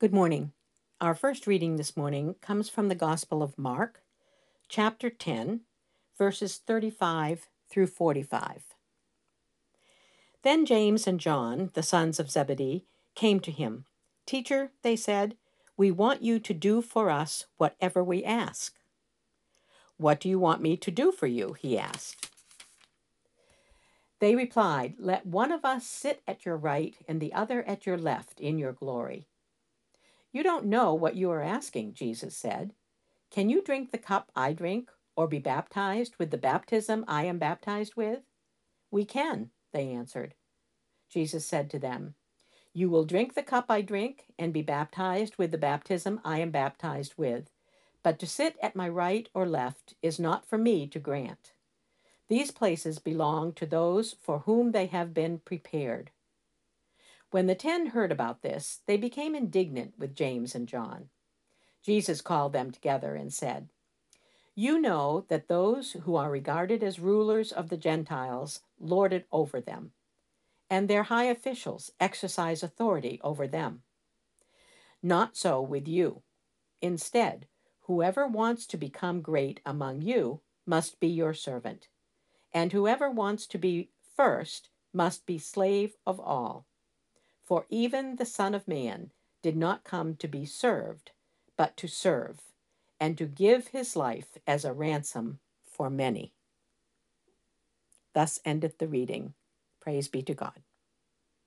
Good morning. Our first reading this morning comes from the Gospel of Mark, chapter 10, verses 35 through 45. Then James and John, the sons of Zebedee, came to him. Teacher, they said, we want you to do for us whatever we ask. What do you want me to do for you? he asked. They replied, Let one of us sit at your right and the other at your left in your glory. You don't know what you are asking, Jesus said. Can you drink the cup I drink, or be baptized with the baptism I am baptized with? We can, they answered. Jesus said to them, You will drink the cup I drink, and be baptized with the baptism I am baptized with. But to sit at my right or left is not for me to grant. These places belong to those for whom they have been prepared. When the ten heard about this, they became indignant with James and John. Jesus called them together and said, You know that those who are regarded as rulers of the Gentiles lord it over them, and their high officials exercise authority over them. Not so with you. Instead, whoever wants to become great among you must be your servant, and whoever wants to be first must be slave of all. For even the Son of Man did not come to be served, but to serve, and to give his life as a ransom for many. Thus endeth the reading. Praise be to God.